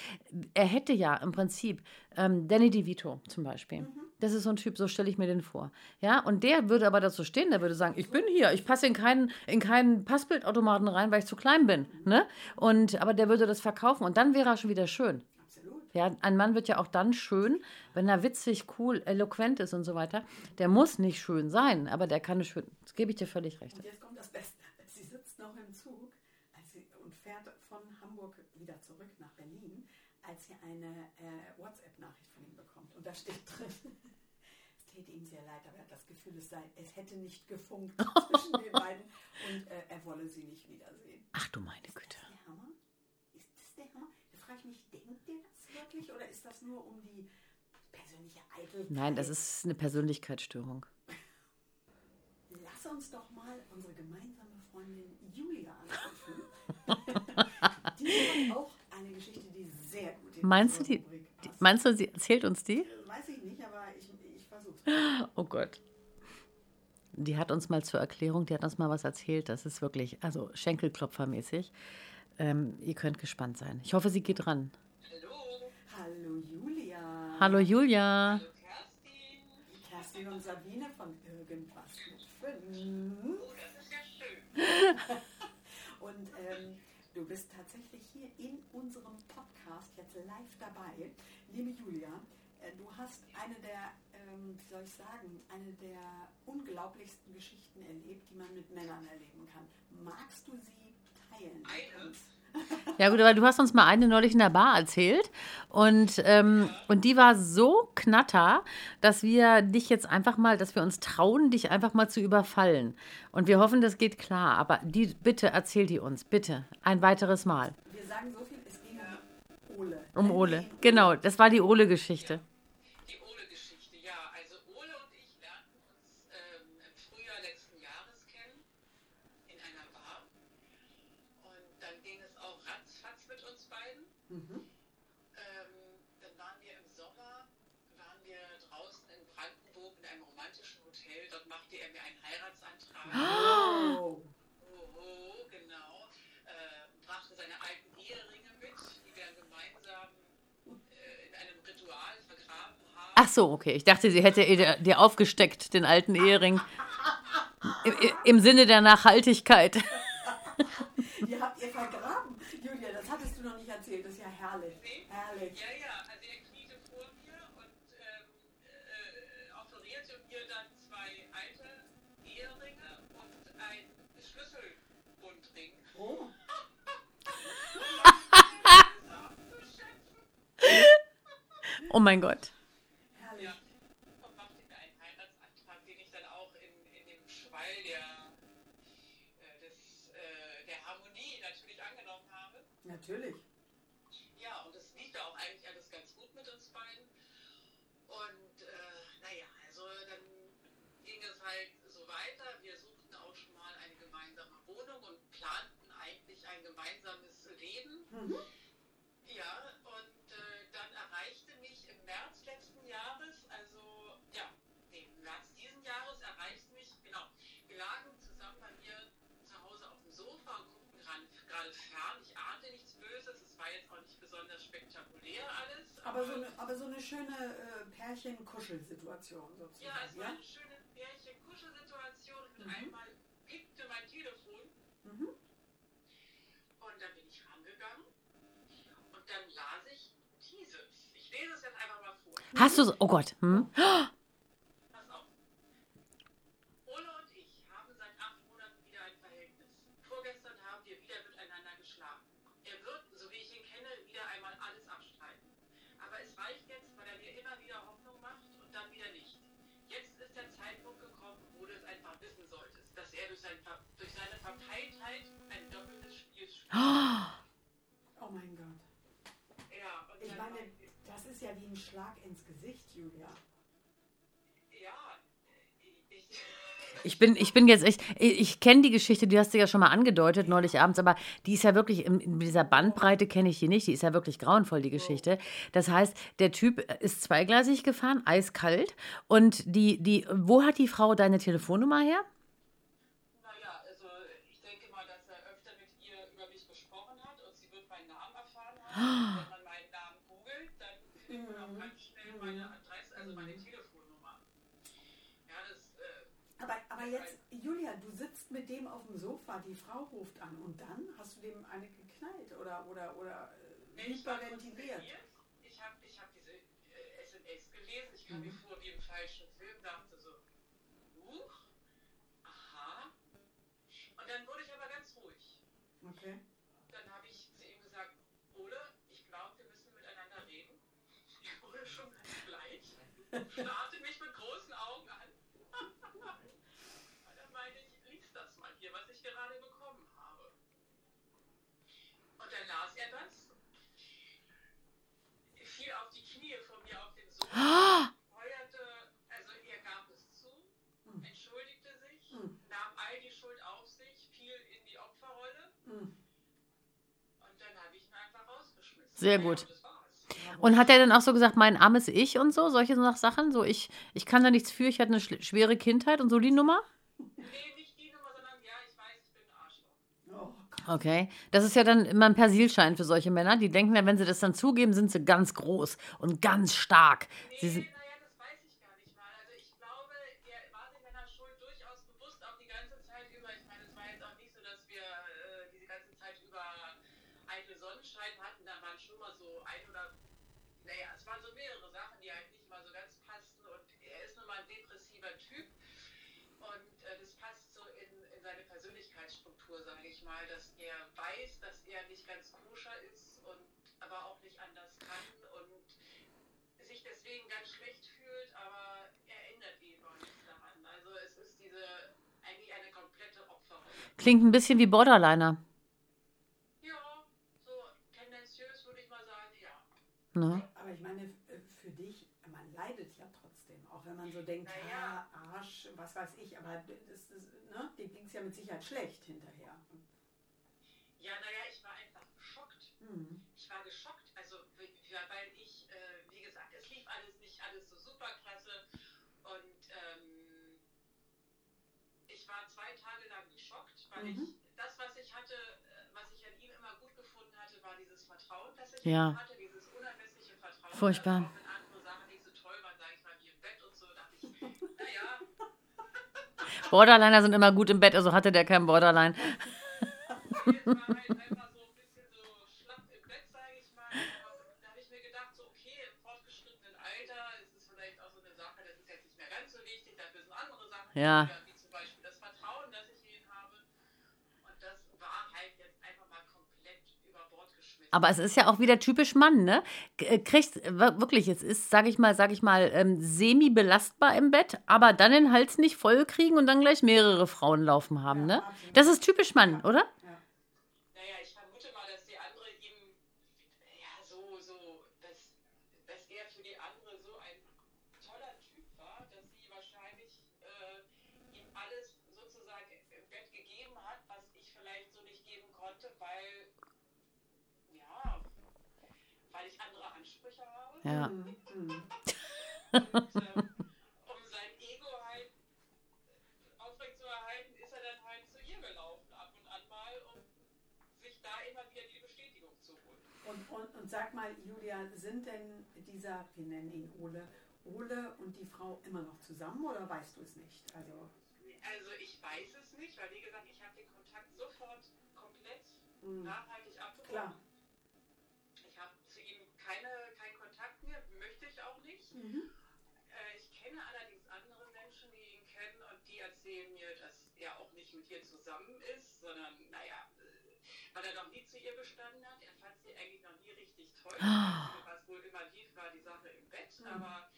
er hätte ja im Prinzip ähm, Danny DeVito zum Beispiel. Mhm. Das ist so ein Typ, so stelle ich mir den vor. Ja, und der würde aber dazu stehen, der würde sagen, ich bin hier, ich passe in keinen, in keinen Passbildautomaten rein, weil ich zu klein bin. Ne? Und, aber der würde das verkaufen und dann wäre er schon wieder schön. Absolut. Ja, ein Mann wird ja auch dann schön, wenn er witzig, cool, eloquent ist und so weiter. Der muss nicht schön sein, aber der kann schön. Das gebe ich dir völlig recht. Und jetzt kommt das Beste. Sie sitzt noch im Zug sie, und fährt von Hamburg wieder zurück nach Berlin, als sie eine äh, WhatsApp-Nachricht von ihm bekommt. Und da steht drin, <laughs> es täte ihm sehr leid, aber er hat das Gefühl, es, sei, es hätte nicht gefunkt <laughs> zwischen den beiden und äh, er wolle sie nicht wiedersehen. Ach du meine Ist Güte. das der Hammer? Ist das der Hammer? Frage ich mich, denkt der das wirklich oder ist das nur um die persönliche Eitelkeit? Nein, das ist eine Persönlichkeitsstörung. Lass uns doch mal unsere gemeinsame Freundin Julia anrufen. <laughs> die hat auch eine Geschichte, die sehr gut in Meinst du, die, Rubrik die, passt. meinst du, sie erzählt uns die? Weiß ich nicht, aber ich, ich versuch's. Oh Gott. Die hat uns mal zur Erklärung, die hat uns mal was erzählt. Das ist wirklich, also Schenkelklopfermäßig. Ähm, ihr könnt gespannt sein. Ich hoffe, sie geht ran. Hallo Julia. Hallo Julia. Kerstin und Sabine von Irgendwas mit fünf. <laughs> Und ähm, du bist tatsächlich hier in unserem Podcast jetzt live dabei. Liebe Julia, äh, du hast eine der, ähm, wie soll ich sagen, eine der unglaublichsten Geschichten erlebt, die man mit Männern erleben kann. Magst du sie? Ja gut, aber du hast uns mal eine neulich in der Bar erzählt und, ähm, und die war so knatter, dass wir dich jetzt einfach mal, dass wir uns trauen, dich einfach mal zu überfallen. Und wir hoffen, das geht klar. Aber die, bitte erzähl die uns, bitte, ein weiteres Mal. Wir sagen so viel, es ging um Ole. Um Ole. Genau, das war die Ole-Geschichte. Die Ole-Geschichte, ja. Also Ole und ich lernten uns ähm, im Frühjahr letzten Jahres kennen in einer Bar. Und dann ging es auch ratzfatz mit uns beiden. Ähm, dann waren wir im Sommer, waren wir draußen in Brandenburg in einem romantischen Hotel. Dort machte er mir einen Oh. Genau. Äh, brachte seine alten Eheringe mit, die wir gemeinsam äh, in einem Ritual vergraben haben. Ach so, okay. Ich dachte, sie hätte ihr- dir aufgesteckt, den alten Ehering. Im, Im Sinne der Nachhaltigkeit. Die habt ihr vergraben. Julia, das hattest du noch nicht erzählt. Das ist ja herrlich. Herrlich. Ja, ja, also er kniete vor mir und ähm, äh, offerierte mir dann zwei alte Eheringe und ein Schlüsselbundring. Oh. Oh mein Gott. Herrlich. Ja, und einen Heiratsantrag, den ich dann auch in, in dem Schwall der, des, der Harmonie natürlich angenommen habe. Natürlich. Ja, und es lief da auch eigentlich alles ganz gut mit uns beiden. Und äh, naja, also dann ging es halt so weiter. Wir suchten auch schon mal eine gemeinsame Wohnung und planten eigentlich ein gemeinsames Leben. Ja, und äh, dann erreichte mich im März letzten Jahres, also ja, nee, im März diesen Jahres erreichte mich, genau, wir lagen zusammen bei mir zu Hause auf dem Sofa und guckten gerade, gerade fern. Ich ahnte nichts Böses, es war jetzt auch nicht besonders spektakulär alles. Aber so eine, aber so eine schöne äh, Pärchen-Kuschelsituation sozusagen. ja, es war Ja? eine schöne Pärchen-Kuschelsituation und Mhm. einmal piepte mein Telefon Mhm. und dann bin ich rangegangen und dann las ich dieses. Ich lese es jetzt einfach mal vor. Hast du so. Oh Gott. Hm auf. Ole und ich haben seit acht Monaten wieder ein Verhältnis. Vorgestern haben wir wieder miteinander geschlafen. Er wird, so wie ich ihn kenne, wieder einmal alles abstreiten. Aber es reicht jetzt, weil er mir immer wieder Hoffnung macht und dann wieder nicht. Jetzt ist der Zeitpunkt gekommen, wo du es einfach wissen solltest, dass er durch, sein, Ver- durch seine Verpeiltheit ein doppeltes Spiel spielt. Oh mein Gott. Ja, und Ich meine, das ist ja wie ein Schlag ins Gesicht, Julia. ja, ich, Ich bin, ich bin jetzt echt, ich, ich kenne die Geschichte, die hast du ja schon mal angedeutet neulich abends, aber die ist ja wirklich, in, in dieser Bandbreite kenne ich die nicht, die ist ja wirklich grauenvoll, die Geschichte. Das heißt, der Typ ist zweigleisig gefahren, eiskalt und die, die, wo hat die Frau deine Telefonnummer her? Wenn man meinen Namen googelt, dann kriegt man auch ganz schnell meine Adresse, also meine Telefonnummer. Ja, das, äh, aber, aber jetzt, Julia, du sitzt mit dem auf dem Sofa, die Frau ruft an und dann hast du dem eine geknallt oder, oder, oder äh, nicht mal ventiliert. Ich habe ich hab diese äh, SMS gelesen, ich kam mhm. mir vor wie im falschen Film, dachte so, huch, aha. Und dann wurde ich aber ganz ruhig. Okay. Starrte mich mit großen Augen an. Und dann meinte ich, lies das mal hier, was ich gerade bekommen habe. Und dann las er das, fiel auf die Knie von mir auf den Sofa, heuerte, also er gab es zu, entschuldigte sich, Hm. nahm all die Schuld auf sich, fiel in die Opferrolle. Hm. Und dann habe ich ihn einfach rausgeschmissen. Sehr gut. Und hat er dann auch so gesagt, mein armes Ich und so, solche so Sachen? So, ich, ich kann da nichts für, ich hatte eine schwere Kindheit und so die Nummer? Nee, nicht die Nummer, sondern ja, ich weiß, ich bin ein Arschloch. Oh. Okay. Das ist ja dann immer ein Persilschein für solche Männer. Die denken ja, wenn sie das dann zugeben, sind sie ganz groß und ganz stark. Sie Nee, sind, naja, das weiß ich gar nicht mal. Also ich glaube, er war sich seiner Schuld durchaus bewusst, auch die ganze Zeit über. Ich meine, es war jetzt auch nicht so, dass wir äh, diese ganze Zeit über eitel Sonnenschein hatten. Da waren schon mal so ein oder, naja, es waren so mehrere Sachen, die halt nicht mal so ganz passten. Und er ist nun mal ein depressiver Typ. Und äh, das passt so in, in seine Persönlichkeitsstruktur, sage ich mal, dass er weiß, dass er nicht ganz koscher ist und aber auch nicht anders kann und sich deswegen ganz schlecht fühlt, aber er ändert eben auch nichts daran. Also es ist diese eigentlich eine komplette Opferrolle. klingt ein bisschen wie Borderliner. Ja, so tendenziös würde ich mal sagen, ja. Ne? Aber ich meine, f- für dich, man leidet ja trotzdem, auch wenn man so denkt, Naja. ja, Arsch, was weiß ich, aber das, das, ne, dir ging es ja mit Sicherheit schlecht hinterher. Ja, naja, ich war einfach geschockt. Mhm. Ich war geschockt, also weil ich, äh, wie gesagt, es lief alles nicht alles so super klasse und ähm, ich war zwei Tage lang geschockt, weil Mhm. ich das, was ich hatte, äh, was ich an ihm immer gut gefunden hatte, war dieses Vertrauen, das ich Ja. hatte, dieses unermessliche Vertrauen. Furchtbar. Also auch wenn andere Sachen nicht so toll waren, sage ich mal, wie im Bett und so, dachte ich, naja, <laughs> Borderliner sind immer gut im Bett, also hatte der kein Borderline. <laughs> Ja. wie zum Beispiel das Vertrauen, das ich in ihn habe. Und das war halt jetzt einfach mal komplett über Bord geschmissen. Aber es ist ja auch wieder typisch Mann, ne? Äh, Kriegt wir- wirklich, es ist, sag ich mal, sag ich mal, ähm, semi-belastbar im Bett, aber dann den Hals nicht voll kriegen und dann gleich mehrere Frauen laufen haben, ne? Das ist typisch Mann, oder? Ja. Naja, ich vermute mal, dass die andere ihm, ja, so, so, dass, dass er für die andere so ein toller Typ war, dass sie wahrscheinlich äh, ihm alles sozusagen im Bett gegeben hat, was ich vielleicht so nicht geben konnte, weil, ja, weil ich andere Ansprüche habe. Ja. Mhm. Mhm. <laughs> Und ähm, um sein Ego halt aufrechtzuerhalten, ist er dann halt zu ihr gelaufen, ab und an mal, um sich da immer wieder die Bestätigung zu holen. Und, und, und sag mal, Julia, sind denn dieser, wir nennen ihn Ole, Ole und die Frau immer noch zusammen oder weißt du es nicht? Also, Also ich weiß es nicht, weil wie gesagt, ich habe den Kontakt sofort komplett Mhm. nachhaltig abgebrochen. klar. Ich habe zu ihm keine, keinen Kontakt mehr, möchte ich auch nicht. Mhm. Äh, ich kenne allerdings andere Menschen, die ihn kennen und mir, dass er auch nicht mit ihr zusammen ist, sondern naja, äh, weil er noch nie zu ihr gestanden hat. Er fand sie eigentlich noch nie richtig toll. Was wohl immer lief, war die Sache im Bett, Mhm. aber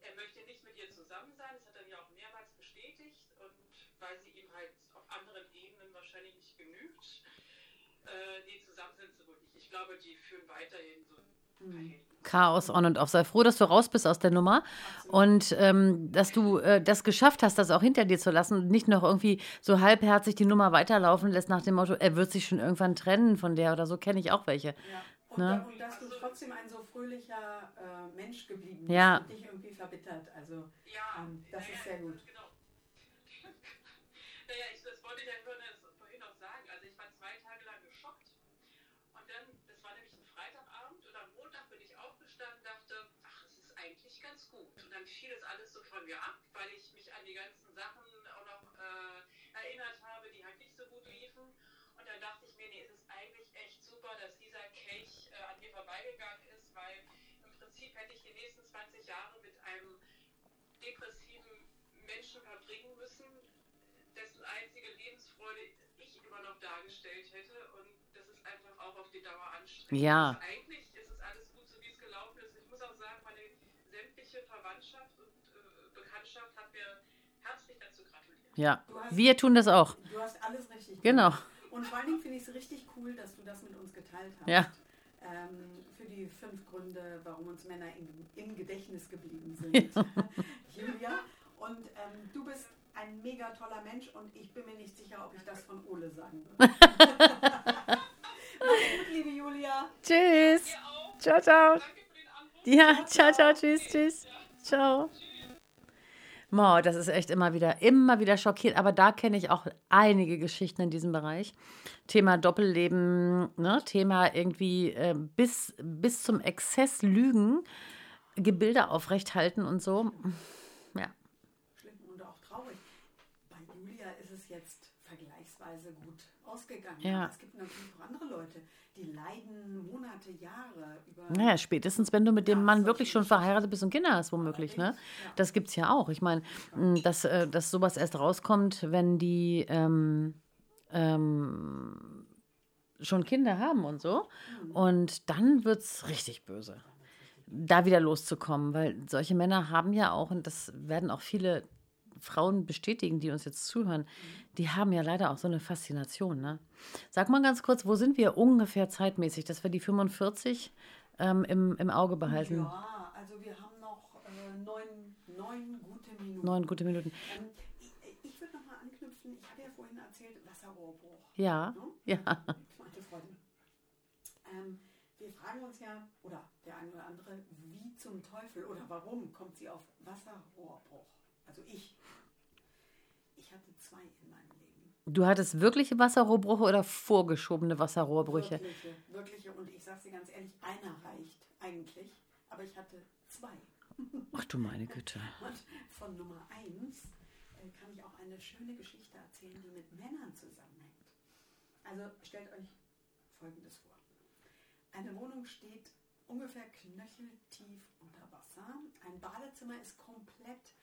er möchte nicht mit ihr zusammen sein. Das hat er mir auch mehrmals bestätigt und weil sie ihm halt auf anderen Ebenen wahrscheinlich nicht genügt. Äh, nee, zusammen sind sie wohl nicht. Ich glaube, die führen weiterhin so ein. Chaos on und off. Sei froh, dass du raus bist aus der Nummer und ähm, dass du äh, das geschafft hast, das auch hinter dir zu lassen und nicht noch irgendwie so halbherzig die Nummer weiterlaufen lässt nach dem Motto, er wird sich schon irgendwann trennen von der oder so, kenne ich auch welche. Ja. Und, Ne? da, und dass du trotzdem ein so fröhlicher äh, Mensch geblieben bist Ja. und dich irgendwie verbittert. Also, Ja, Ähm, das ist sehr gut. dann fiel es alles so von mir ab, weil ich mich an die ganzen Sachen auch noch äh, erinnert habe, die halt nicht so gut liefen. Und dann dachte ich mir, nee, es ist eigentlich echt super, dass dieser Kelch äh, an mir vorbeigegangen ist, weil im Prinzip hätte ich die nächsten 20 Jahre mit einem depressiven Menschen verbringen müssen, dessen einzige Lebensfreude ich immer noch dargestellt hätte. Und das ist einfach auch auf die Dauer anstrengend. Ja. Das Ja, hast- wir tun das auch. Du hast alles richtig Genau. gemacht. Und vor allen Dingen finde ich es richtig cool, dass du das mit uns geteilt hast. Ja. Ähm, für die fünf Gründe, warum uns Männer im, im Gedächtnis geblieben sind. <laughs> Julia. Und ähm, du bist ein mega toller Mensch und ich bin mir nicht sicher, ob ich das von Ole sagen würde. <laughs> Mach's gut, liebe Julia. Tschüss. Ciao, ciao. Ja, ciao, ciao, tschüss, tschüss. Ciao. Mo, das ist echt immer wieder, immer wieder schockierend. Aber da kenne ich auch einige Geschichten in diesem Bereich. Thema Doppelleben, ne? Thema irgendwie äh, bis, bis zum Exzess lügen, Gebilde aufrechthalten und so. Ja. Schlimm und auch traurig. Bei Julia ist es jetzt vergleichsweise gut ausgegangen. Ja. Es gibt natürlich auch andere Leute, die leiden Monate, Jahre über. Naja, spätestens, wenn du mit dem Ja, Mann wirklich schon verheiratet bist und Kinder hast, womöglich. Ne? Ja. Das gibt es ja auch. Ich meine, dass, äh, dass sowas erst rauskommt, wenn die ähm, ähm, schon Kinder haben und so. Und dann wird es richtig böse, da wieder loszukommen. Weil solche Männer haben ja auch, und das werden auch viele Frauen bestätigen, die uns jetzt zuhören, die haben ja leider auch so eine Faszination. Ne? Sag mal ganz kurz, wo sind wir ungefähr zeitmäßig, dass wir die 45 ähm, im, im Auge behalten? Ja, also wir haben noch äh, neun, neun gute Minuten. Neun gute Minuten. Ähm, ich ich würde nochmal anknüpfen, ich habe ja vorhin erzählt, Wasserrohrbruch. Ja, Ne? ja. <laughs> Meine. Ähm, wir fragen uns ja, oder der eine oder andere, wie zum Teufel oder warum kommt sie auf Wasserrohrbruch? Also ich. Ich hatte zwei in meinem Leben. Du hattest wirkliche Wasserrohrbrüche oder vorgeschobene Wasserrohrbrüche? Wirkliche, wirkliche. Und ich sage dir ganz ehrlich, einer reicht eigentlich. Aber ich hatte zwei. Ach du meine Güte. <laughs> Und von Nummer eins äh, kann ich auch eine schöne Geschichte erzählen, die mit Männern zusammenhängt. Also stellt euch Folgendes vor. Eine Wohnung steht ungefähr knöcheltief unter Wasser. Ein Badezimmer ist komplett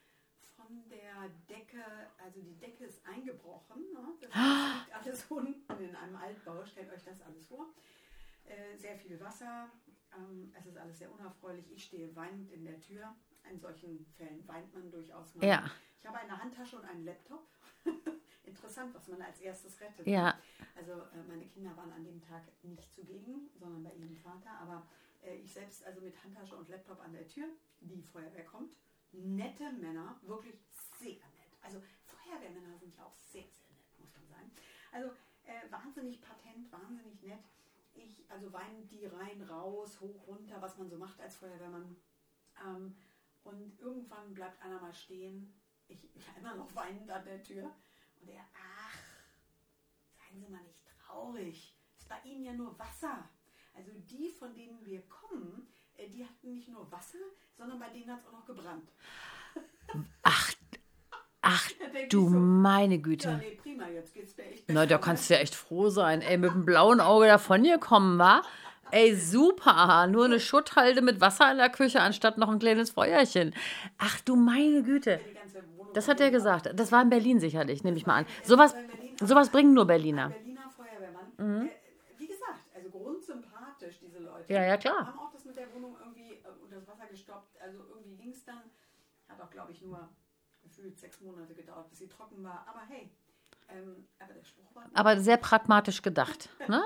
von der Decke, also die Decke ist eingebrochen. Ne? Das <gasps> liegt alles unten in einem Altbau. Stellt euch das alles vor. Äh, sehr viel Wasser. Ähm, es ist alles sehr unerfreulich. Ich stehe weinend in der Tür. In solchen Fällen weint man durchaus mal. Ja. Ich habe eine Handtasche und einen Laptop. <laughs> Interessant, was man als erstes rettet. Ja. Also äh, meine Kinder waren an dem Tag nicht zugegen, sondern bei ihrem Vater. Aber äh, ich selbst also mit Handtasche und Laptop an der Tür. Die Feuerwehr kommt. Nette Männer, wirklich sehr nett. Also Feuerwehrmänner sind ja auch sehr, sehr nett, muss man sagen. Also äh, wahnsinnig patent, wahnsinnig nett. Ich, also weinen die rein, raus, hoch, runter, was man so macht als Feuerwehrmann. Ähm, und irgendwann bleibt einer mal stehen. Ich, ich <laughs> immer noch weinend an der Tür. Und er, ach, seien Sie mal nicht traurig. Es war Ihnen ja nur Wasser. Also die, von denen wir kommen, die hatten nicht nur Wasser, sondern bei denen hat es auch noch gebrannt. Ach, ach <laughs> du so, meine Ja, Güte. nee, prima, jetzt geht's mir echt Na, da kannst du ja echt froh sein. Ey, mit dem blauen Auge davon gekommen, wa? Ey, super. Nur eine Schutthalde mit Wasser in der Küche, anstatt noch ein kleines Feuerchen. Ach du meine Güte. Das hat er gesagt. Das war in Berlin sicherlich, nehme ich mal an. Sowas, sowas bringen nur Berliner. Berliner Feuerwehrmann. Äh, wie gesagt, also grundsympathisch, diese Leute. Mhm. Ja, ja, klar. Haben auch das mit der Wohnung irgendwie äh, unter das Wasser gestoppt. Also irgendwie ging es dann. Hat auch, glaube ich, nur gefühlt sechs Monate gedauert, bis sie trocken war. Aber hey, ähm, aber der Spruch war. Aber sehr pragmatisch gedacht. <laughs> Ne?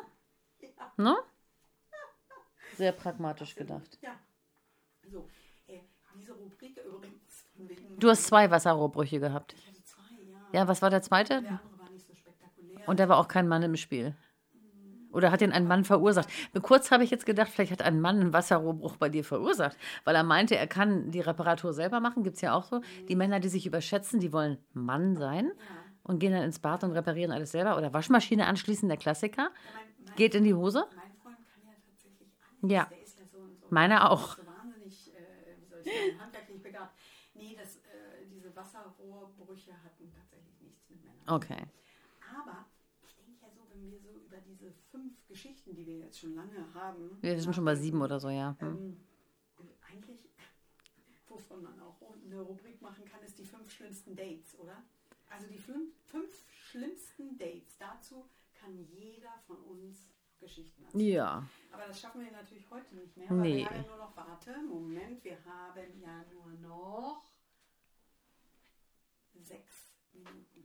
Ja. Ne? Sehr pragmatisch gedacht. Ja. So, äh, diese Rubrik übrigens von wegen. Du hast zwei Wasserrohrbrüche gehabt. Ich hatte zwei, ja. Ja, was war der zweite? Der andere war nicht so spektakulär. Und da war auch kein Mann im Spiel. Oder hat den ein Mann verursacht? Kurz habe ich jetzt gedacht, vielleicht hat ein Mann einen Wasserrohrbruch bei dir verursacht, weil er meinte, er kann die Reparatur selber machen. Gibt es ja auch so. Die Männer, die sich überschätzen, die wollen Mann sein und gehen dann ins Bad und reparieren alles selber. Oder Waschmaschine anschließen, der Klassiker. Geht in die Hose. mein Freund kann ja tatsächlich alles. Ja. Der ist ja so, so Meiner auch. So wahnsinnig, äh, wie soll ich sagen, handwerklich begabt. Nee, das, äh, diese Wasserrohrbrüche hatten tatsächlich nichts mit Männern. Okay. Aber ich denke ja so, ähm, wir so diese fünf Geschichten, die wir jetzt schon lange haben. Wir sind schon bei sieben oder so, ja. Hm. Ähm, eigentlich, <laughs> wovon man auch eine Rubrik machen kann, ist die fünf schlimmsten Dates, oder? Also die fünf, fünf schlimmsten Dates. Dazu kann jeder von uns Geschichten erzählen. Ja. Aber das schaffen wir natürlich heute nicht mehr, Nee. weil wir haben ja nur noch, warte, Moment, wir haben ja nur noch sechs Minuten.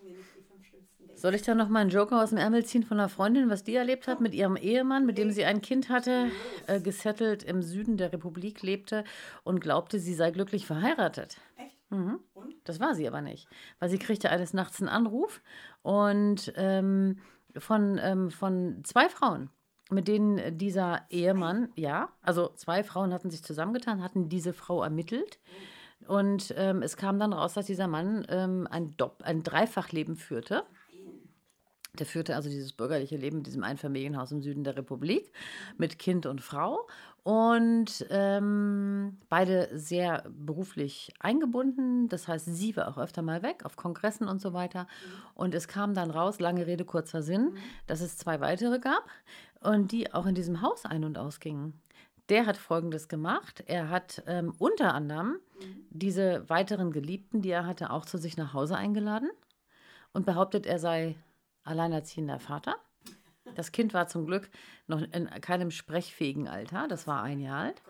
Schaffen wir nicht die fünf schlimmsten Dates. Soll ich da noch mal einen Joker aus dem Ärmel ziehen von einer Freundin, was die erlebt hat mit ihrem Ehemann, mit dem sie ein Kind hatte, äh, gesettelt im Süden der Republik lebte und glaubte, sie sei glücklich verheiratet? Echt? Mhm. Und? Das war sie aber nicht, weil sie kriegte eines Nachts einen Anruf und ähm, von, ähm, von zwei Frauen, mit denen dieser Ehemann, ja, also zwei Frauen hatten sich zusammengetan, hatten diese Frau ermittelt. Und ähm, es kam dann raus, dass dieser Mann ähm, ein, Dopp ein Dreifachleben führte. Der führte also dieses bürgerliche Leben in diesem Einfamilienhaus im Süden der Republik mit Kind und Frau. Und ähm, beide sehr beruflich eingebunden. Das heißt, sie war auch öfter mal weg auf Kongressen und so weiter. Und es kam dann raus, lange Rede, kurzer Sinn, dass es zwei weitere gab und die auch in diesem Haus ein- und ausgingen. Der hat Folgendes gemacht. Er hat ähm, unter anderem diese weiteren Geliebten, die er hatte, auch zu sich nach Hause eingeladen und behauptet, er sei alleinerziehender Vater. Das Kind war zum Glück noch in keinem sprechfähigen Alter, das war ein Jahr alt.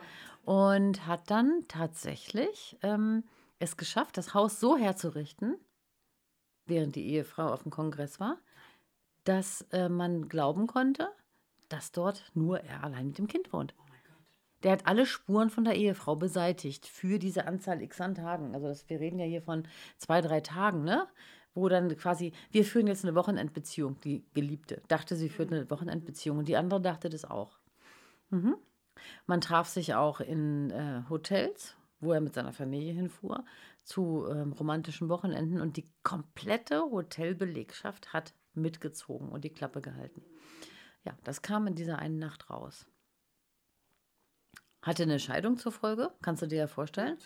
Und hat dann tatsächlich ähm, es geschafft, das Haus so herzurichten, während die Ehefrau auf dem Kongress war, dass äh, man glauben konnte, dass dort nur er allein mit dem Kind wohnt. Der hat alle Spuren von der Ehefrau beseitigt für diese Anzahl x an Tagen. Also das, wir reden ja hier von zwei, drei Tagen, ne? Wo dann quasi, wir führen jetzt eine Wochenendbeziehung, die Geliebte dachte, sie führt eine Wochenendbeziehung und die andere dachte das auch. Mhm. Man traf sich auch in äh, Hotels, wo er mit seiner Familie hinfuhr, zu ähm, romantischen Wochenenden und die komplette Hotelbelegschaft hat mitgezogen und die Klappe gehalten. Ja, das kam in dieser einen Nacht raus. Hatte eine Scheidung zur Folge, kannst du dir ja vorstellen.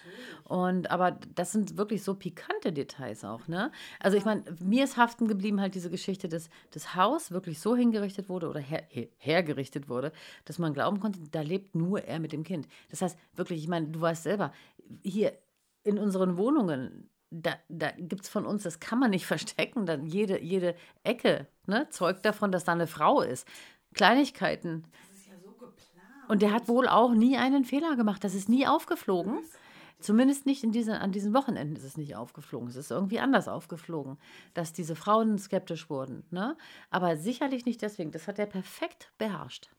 Und aber das sind wirklich so pikante Details auch, ne? Also ich meine, mir ist haften geblieben halt diese Geschichte, dass das Haus wirklich so hingerichtet wurde oder her, her, hergerichtet wurde, dass man glauben konnte, da lebt nur er mit dem Kind. Das heißt, wirklich, ich meine, du weißt selber, hier in unseren Wohnungen, da, da gibt es von uns, das kann man nicht <laughs> verstecken, dann jede, jede Ecke ne, zeugt davon, dass da eine Frau ist. Kleinigkeiten. Das ist ja so geplant. Und der hat wohl auch nie einen Fehler gemacht. Das ist nie aufgeflogen. Zumindest nicht in diesen, an diesen Wochenenden ist es nicht aufgeflogen. Es ist irgendwie anders aufgeflogen, dass diese Frauen skeptisch wurden. Ne? Aber sicherlich nicht deswegen. Das hat er perfekt beherrscht.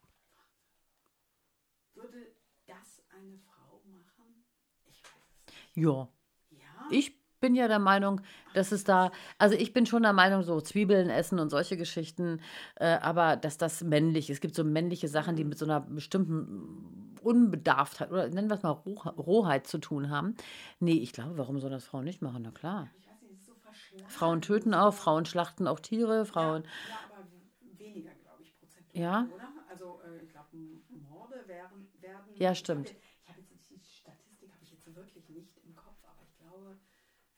Würde das eine Frau machen? Ich weiß es nicht. Ja. Ja? Ich bin ja der Meinung, dass es da, also ich bin schon der Meinung, so Zwiebeln essen und solche Geschichten, äh, aber dass das männlich ist. Es gibt so männliche Sachen, die mit so einer bestimmten Unbedarftheit oder nennen wir es mal Roh Rohheit zu tun haben. Nee, ich glaube, warum soll das Frauen nicht machen? Na klar. Weiß so. Frauen töten auch, Frauen schlachten auch Tiere, Frauen. Ja, aber weniger, glaube ich, prozentual, Ja. oder? Also äh, ich glaube, Morde werden, werden... Ja, stimmt. hab jetzt- Ich habe jetzt die Statistik habe ich jetzt wirklich nicht im Kopf, aber ich glaube,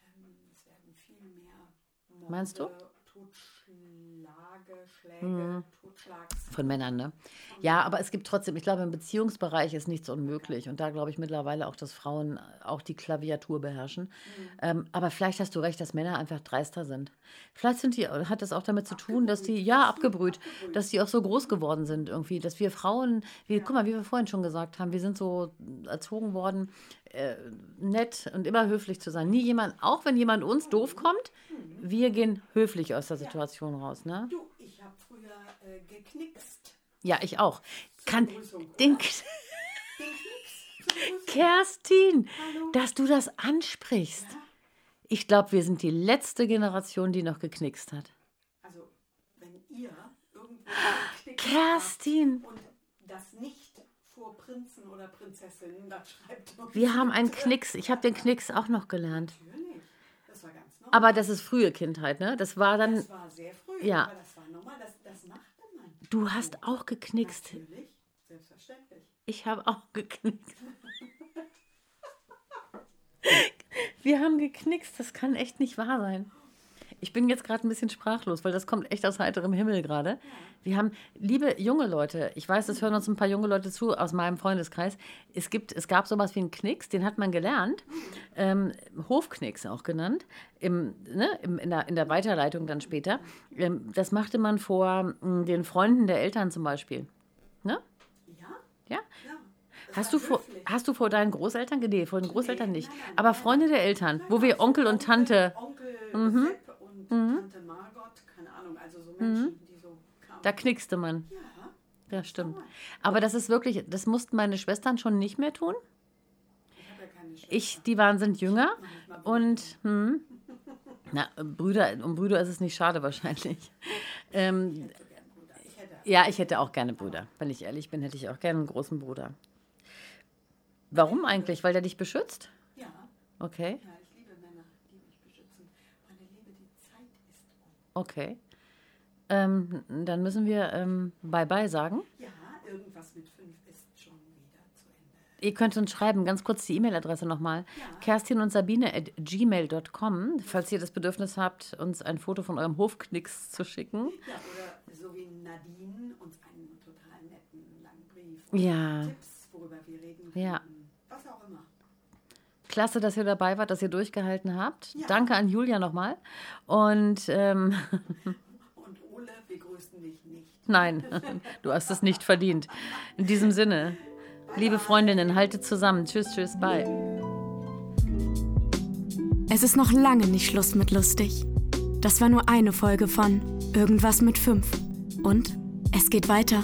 ähm, es werden viel mehr Morde, Meinst du? Totschläge, Schläge, Totschlags... Von Männern, ne? Ja, aber es gibt trotzdem, ich glaube, im Beziehungsbereich ist nichts unmöglich. Und da glaube ich mittlerweile auch, dass Frauen auch die Klaviatur beherrschen. Ähm, aber vielleicht hast du recht, dass Männer einfach dreister sind. Vielleicht sind die, hat das auch damit zu tun, dass die, ja, abgebrüht, dass die auch so groß geworden sind irgendwie. Dass wir Frauen, wie, guck mal, wie wir vorhin schon gesagt haben, wir sind so erzogen worden, äh, nett und immer höflich zu sein. Nie jemand, auch wenn jemand uns doof kommt, wir gehen höflich aus der Situation raus, ne? Du, ich habe früher äh, geknickst. Ja, ich auch. Kann Begrüßung, den <laughs> Den zur. Kerstin, Hallo. dass du das ansprichst. Ich glaube, wir sind die letzte Generation, die noch geknickst hat. Also, wenn ihr irgendwo Kerstin. habt und das nicht vor Prinzen oder Prinzessinnen, dann schreibt. Wir haben einen. Knicks. Ich habe den Knicks auch noch gelernt. Natürlich, das war ganz normal. Aber das ist frühe Kindheit, ne? Das war dann. das war sehr früh, Ja. aber das war normal, das, das machte man. Du hast auch geknickst. Natürlich, selbstverständlich. Ich habe auch geknickst. <laughs> Wir haben geknickst. Das kann echt nicht wahr sein. Ich bin jetzt gerade ein bisschen sprachlos, weil das kommt echt aus heiterem Himmel gerade. Wir haben, liebe junge Leute, ich weiß, es hören uns ein paar junge Leute zu aus meinem Freundeskreis. Es, gibt, es gab sowas wie einen Knicks, den hat man gelernt. Ähm, Hofknicks auch genannt. Im, ne, im, in, der, in der Weiterleitung dann später. Ähm, das machte man vor mh, den Freunden der Eltern zum Beispiel. Ne? Ja? Ja? Ja. Hast du, vor, hast du vor deinen Großeltern? Nee, vor den Großeltern Nee, nicht. nein, nein, Aber. Freunde der Eltern, wo Nein, wir also Onkel und Tante, Onkel Mhm. Und Tante Margot, keine Ahnung, also so Menschen, die so kamen. da knickste man. ja, Ja, stimmt. Aber das ist wirklich, das mussten meine Schwestern schon nicht mehr tun. ich habe ja keine Schwester. Ich, die waren, sind jünger. Und, hm, na, Brüder, um Brüder ist es nicht schade wahrscheinlich. Ähm. Ich hätte ja, ich hätte auch gerne Brüder. Wenn ich ehrlich bin, hätte ich auch gerne einen großen Bruder. Warum eigentlich? Weil der dich beschützt? ja, Okay, ja, ich liebe Männer, die mich beschützen. Meine Liebe, die Zeit ist um. Okay. Ähm, dann müssen wir ähm, Bye-bye sagen. Ja, irgendwas mit fünf ist schon wieder zu Ende. Ihr könnt uns schreiben, ganz kurz die E-Mail-Adresse nochmal. Ja. Kerstin und Sabine at gmail.com, falls ihr das Bedürfnis habt, uns ein Foto von eurem Hofknicks zu schicken. Ja, oder so wie Nadine uns einen total netten langen Brief. Ja. Tipps, worüber wir reden Ja. könnten. Was auch immer. Klasse, dass ihr dabei wart, dass ihr durchgehalten habt. Ja. Danke an Julia nochmal. Und ähm, <laughs> Und Ole, wir grüßen dich nicht. nein, <laughs> du hast es nicht verdient. In diesem Sinne, liebe Freundinnen, haltet zusammen. Tschüss, tschüss, bye. Es ist noch lange nicht Schluss mit lustig. Das war nur eine Folge von Irgendwas mit fünf. Und es geht weiter.